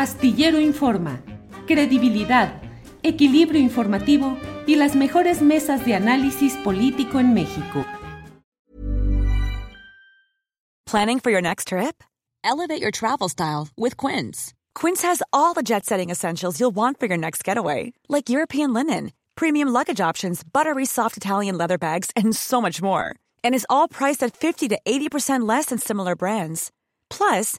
Astillero Informa, credibilidad, equilibrio informativo y las mejores mesas de análisis político en México. Planning for your next trip? Elevate your travel style with Quince. Quince has all the jet-setting essentials you'll want for your next getaway, like European linen, premium luggage options, buttery soft Italian leather bags, and so much more. And is all priced at 50 to 80% less than similar brands. Plus,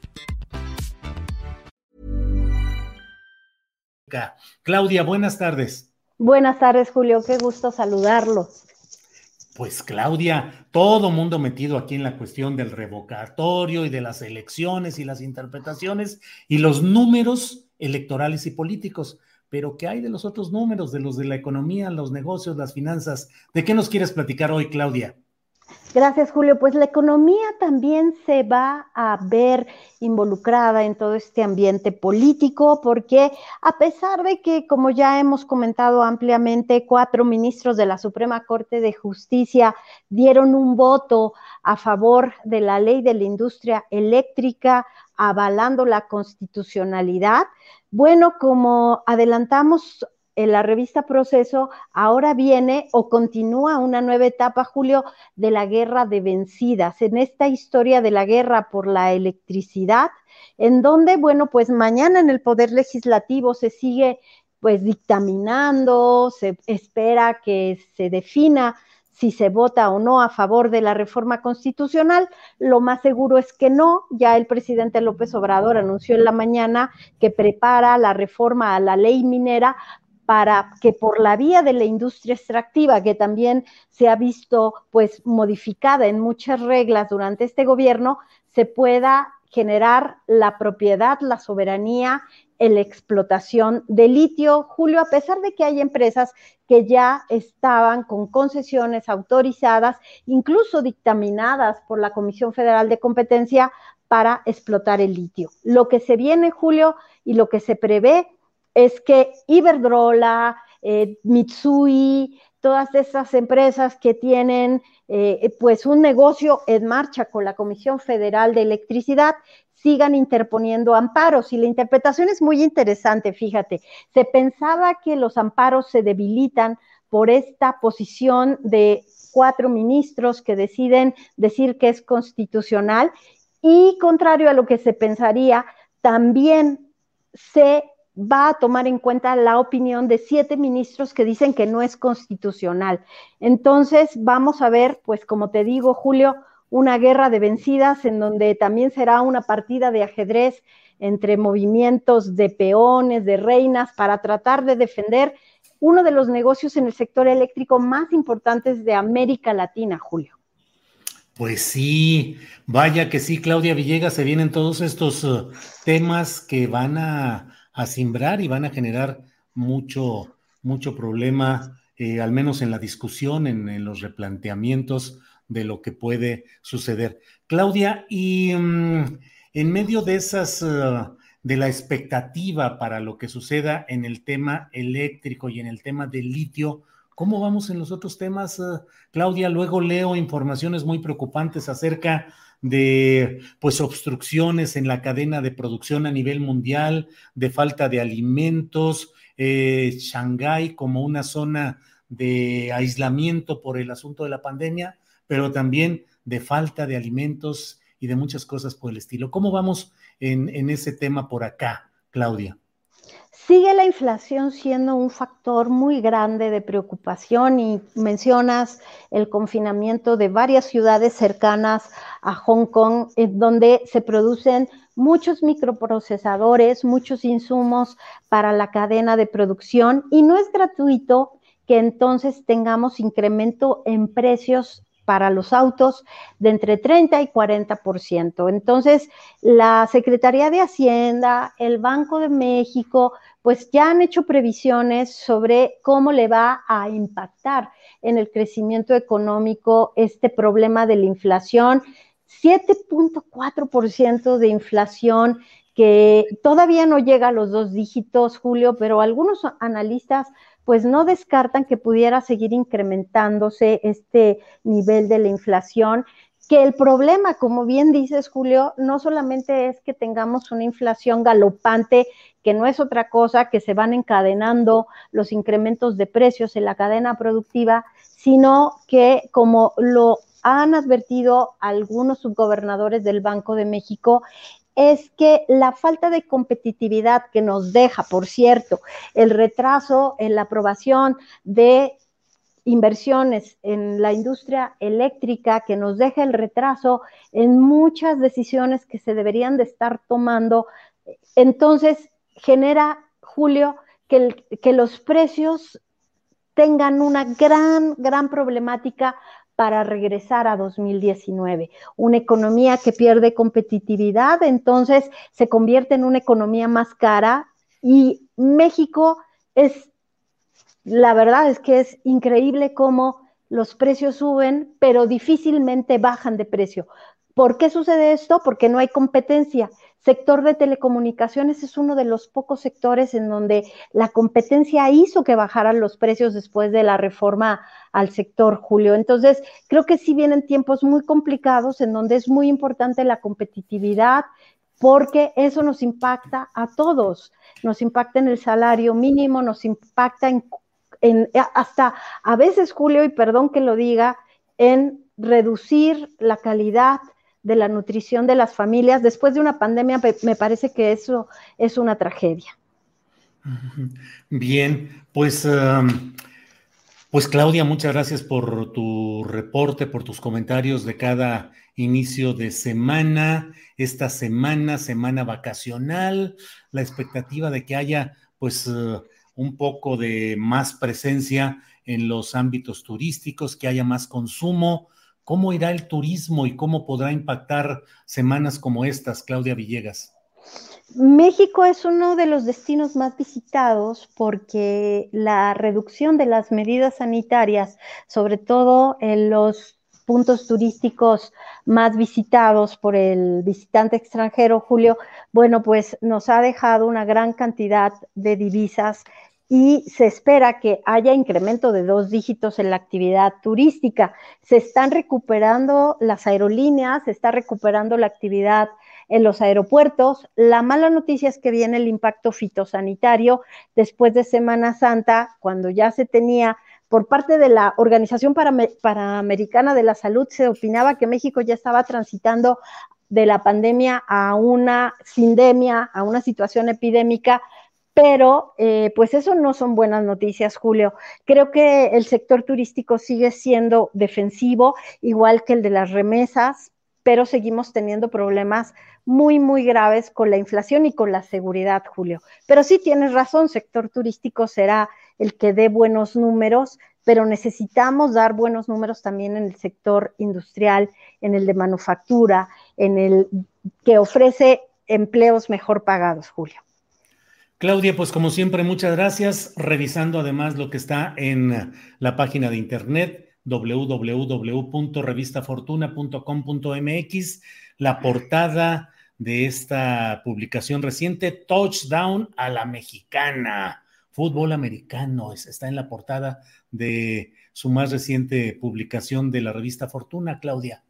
Claudia, buenas tardes. Buenas tardes, Julio. Qué gusto saludarlos. Pues Claudia, todo mundo metido aquí en la cuestión del revocatorio y de las elecciones y las interpretaciones y los números electorales y políticos. Pero ¿qué hay de los otros números, de los de la economía, los negocios, las finanzas? ¿De qué nos quieres platicar hoy, Claudia? Gracias, Julio. Pues la economía también se va a ver involucrada en todo este ambiente político, porque a pesar de que, como ya hemos comentado ampliamente, cuatro ministros de la Suprema Corte de Justicia dieron un voto a favor de la ley de la industria eléctrica, avalando la constitucionalidad, bueno, como adelantamos en la revista Proceso, ahora viene o continúa una nueva etapa, Julio, de la guerra de vencidas, en esta historia de la guerra por la electricidad, en donde, bueno, pues mañana en el Poder Legislativo se sigue pues dictaminando, se espera que se defina si se vota o no a favor de la reforma constitucional. Lo más seguro es que no. Ya el presidente López Obrador anunció en la mañana que prepara la reforma a la ley minera para que por la vía de la industria extractiva, que también se ha visto pues modificada en muchas reglas durante este gobierno, se pueda generar la propiedad, la soberanía la explotación de litio. Julio, a pesar de que hay empresas que ya estaban con concesiones autorizadas, incluso dictaminadas por la Comisión Federal de Competencia para explotar el litio. Lo que se viene, Julio, y lo que se prevé es que Iberdrola, eh, Mitsui, todas esas empresas que tienen eh, pues un negocio en marcha con la Comisión Federal de Electricidad sigan interponiendo amparos. Y la interpretación es muy interesante, fíjate. Se pensaba que los amparos se debilitan por esta posición de cuatro ministros que deciden decir que es constitucional y contrario a lo que se pensaría, también se va a tomar en cuenta la opinión de siete ministros que dicen que no es constitucional. Entonces, vamos a ver, pues como te digo, Julio, una guerra de vencidas en donde también será una partida de ajedrez entre movimientos de peones, de reinas, para tratar de defender uno de los negocios en el sector eléctrico más importantes de América Latina, Julio. Pues sí, vaya que sí, Claudia Villegas, se vienen todos estos uh, temas que van a a simbrar y van a generar mucho, mucho problema, eh, al menos en la discusión, en, los replanteamientos de lo que puede suceder. Claudia, y mm, en medio de esas, uh, de la expectativa para lo que suceda en el tema eléctrico y en el tema del litio, ¿Cómo vamos en los otros temas, uh, Claudia? Luego leo informaciones muy preocupantes acerca de pues obstrucciones en la cadena de producción a nivel mundial, de falta de alimentos, eh, Shanghái como una zona de aislamiento por el asunto de la pandemia, pero también de falta de alimentos y de muchas cosas por el estilo. ¿Cómo vamos en, en ese tema por acá, Claudia? Sigue la inflación siendo un factor muy grande de preocupación y mencionas el confinamiento de varias ciudades cercanas a Hong Kong, en donde se producen muchos microprocesadores, muchos insumos para la cadena de producción y no es gratuito que entonces tengamos incremento en precios para los autos de entre 30 y 40%. Entonces, la Secretaría de Hacienda, el Banco de México, pues ya han hecho previsiones sobre cómo le va a impactar en el crecimiento económico este problema de la inflación. 7.4% de inflación que todavía no llega a los dos dígitos, Julio, pero algunos analistas pues no descartan que pudiera seguir incrementándose este nivel de la inflación que el problema, como bien dices, Julio, no solamente es que tengamos una inflación galopante, que no es otra cosa que se van encadenando los incrementos de precios en la cadena productiva, sino que, como lo han advertido algunos subgobernadores del Banco de México, es que la falta de competitividad que nos deja, por cierto, el retraso en la aprobación de inversiones en la industria eléctrica que nos deja el retraso en muchas decisiones que se deberían de estar tomando. Entonces, genera, Julio, que, que los precios tengan una gran, gran problemática para regresar a 2019. Una economía que pierde competitividad, entonces se convierte en una economía más cara y México es la verdad es que es increíble cómo los precios suben, pero difícilmente bajan de precio. ¿Por qué sucede esto? Porque no hay competencia. Sector de telecomunicaciones es uno de los pocos sectores en donde la competencia hizo que bajaran los precios después de la reforma al sector, Julio. Entonces, creo que sí vienen tiempos muy complicados en donde es muy importante la competitividad porque eso nos impacta a todos. Nos impacta en el salario mínimo, nos impacta en hasta a veces, Julio, y perdón que lo diga, en reducir la calidad de la nutrición de las familias. Después de una pandemia, me parece que eso es una tragedia. Bien, pues, um, pues Claudia, muchas gracias por tu reporte, por tus comentarios de cada inicio de semana, esta semana, semana vacacional, la expectativa de que haya, pues, uh, un poco de más presencia en los ámbitos turísticos, que haya más consumo. ¿Cómo irá el turismo y cómo podrá impactar semanas como estas, Claudia Villegas? México es uno de los destinos más visitados porque la reducción de las medidas sanitarias, sobre todo en los puntos turísticos más visitados por el visitante extranjero, Julio, bueno, pues nos ha dejado una gran cantidad de divisas y se espera que haya incremento de dos dígitos en la actividad turística. Se están recuperando las aerolíneas, se está recuperando la actividad en los aeropuertos. La mala noticia es que viene el impacto fitosanitario después de Semana Santa, cuando ya se tenía por parte de la Organización Panamericana de la Salud, se opinaba que México ya estaba transitando de la pandemia a una sindemia, a una situación epidémica, pero eh, pues eso no son buenas noticias, Julio. Creo que el sector turístico sigue siendo defensivo, igual que el de las remesas, pero seguimos teniendo problemas muy, muy graves con la inflación y con la seguridad, Julio. Pero sí tienes razón, sector turístico será el que dé buenos números, pero necesitamos dar buenos números también en el sector industrial, en el de manufactura, en el que ofrece empleos mejor pagados, Julio. Claudia, pues como siempre, muchas gracias. Revisando además lo que está en la página de internet www.revistafortuna.com.mx, la portada de esta publicación reciente, Touchdown a la Mexicana fútbol americano. Está en la portada de su más reciente publicación de la revista Fortuna, Claudia.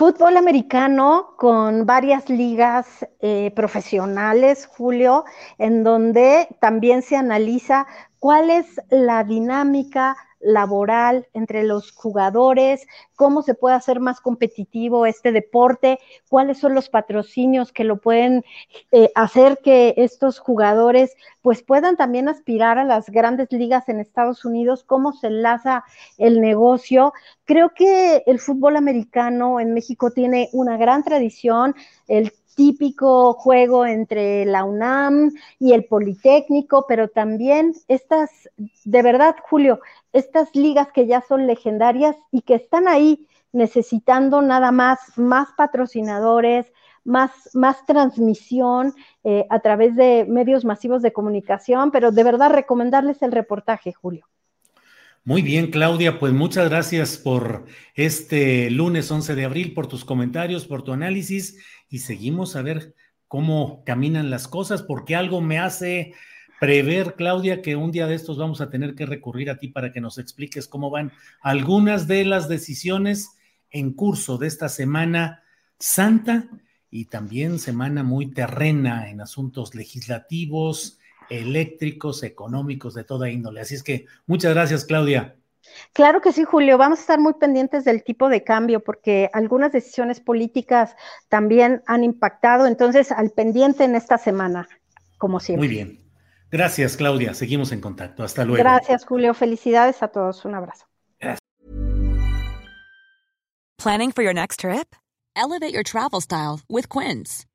Fútbol americano con varias ligas eh, profesionales, Julio, en donde también se analiza cuál es la dinámica laboral entre los jugadores, cómo se puede hacer más competitivo este deporte, cuáles son los patrocinios que lo pueden eh, hacer que estos jugadores pues puedan también aspirar a las grandes ligas en Estados Unidos, cómo se enlaza el negocio. Creo que el fútbol americano en México tiene una gran tradición, el típico juego entre la UNAM y el Politécnico, pero también estas, de verdad, Julio, estas ligas que ya son legendarias y que están ahí necesitando nada más, más patrocinadores, más, más transmisión eh, a través de medios masivos de comunicación, pero de verdad recomendarles el reportaje, Julio. Muy bien, Claudia, pues muchas gracias por este lunes 11 de abril, por tus comentarios, por tu análisis y seguimos a ver cómo caminan las cosas, porque algo me hace prever, Claudia, que un día de estos vamos a tener que recurrir a ti para que nos expliques cómo van algunas de las decisiones en curso de esta semana santa y también semana muy terrena en asuntos legislativos, eléctricos, económicos, de toda índole. Así es que muchas gracias, Claudia. Claro que sí, Julio. Vamos a estar muy pendientes del tipo de cambio porque algunas decisiones políticas también han impactado. Entonces, al pendiente en esta semana, como siempre. Muy bien. Gracias, Claudia. Seguimos en contacto. Hasta luego. Gracias, Julio. Felicidades a todos. Un abrazo. Planning for your next trip? Elevate your travel style with Quince.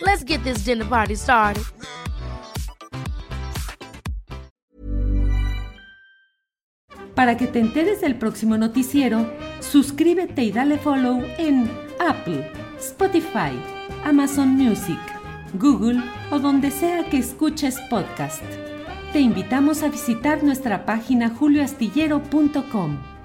Let's get this dinner party started. Para que te enteres del próximo noticiero, suscríbete y dale follow en Apple, Spotify, Amazon Music, Google o donde sea que escuches podcast. Te invitamos a visitar nuestra página julioastillero.com.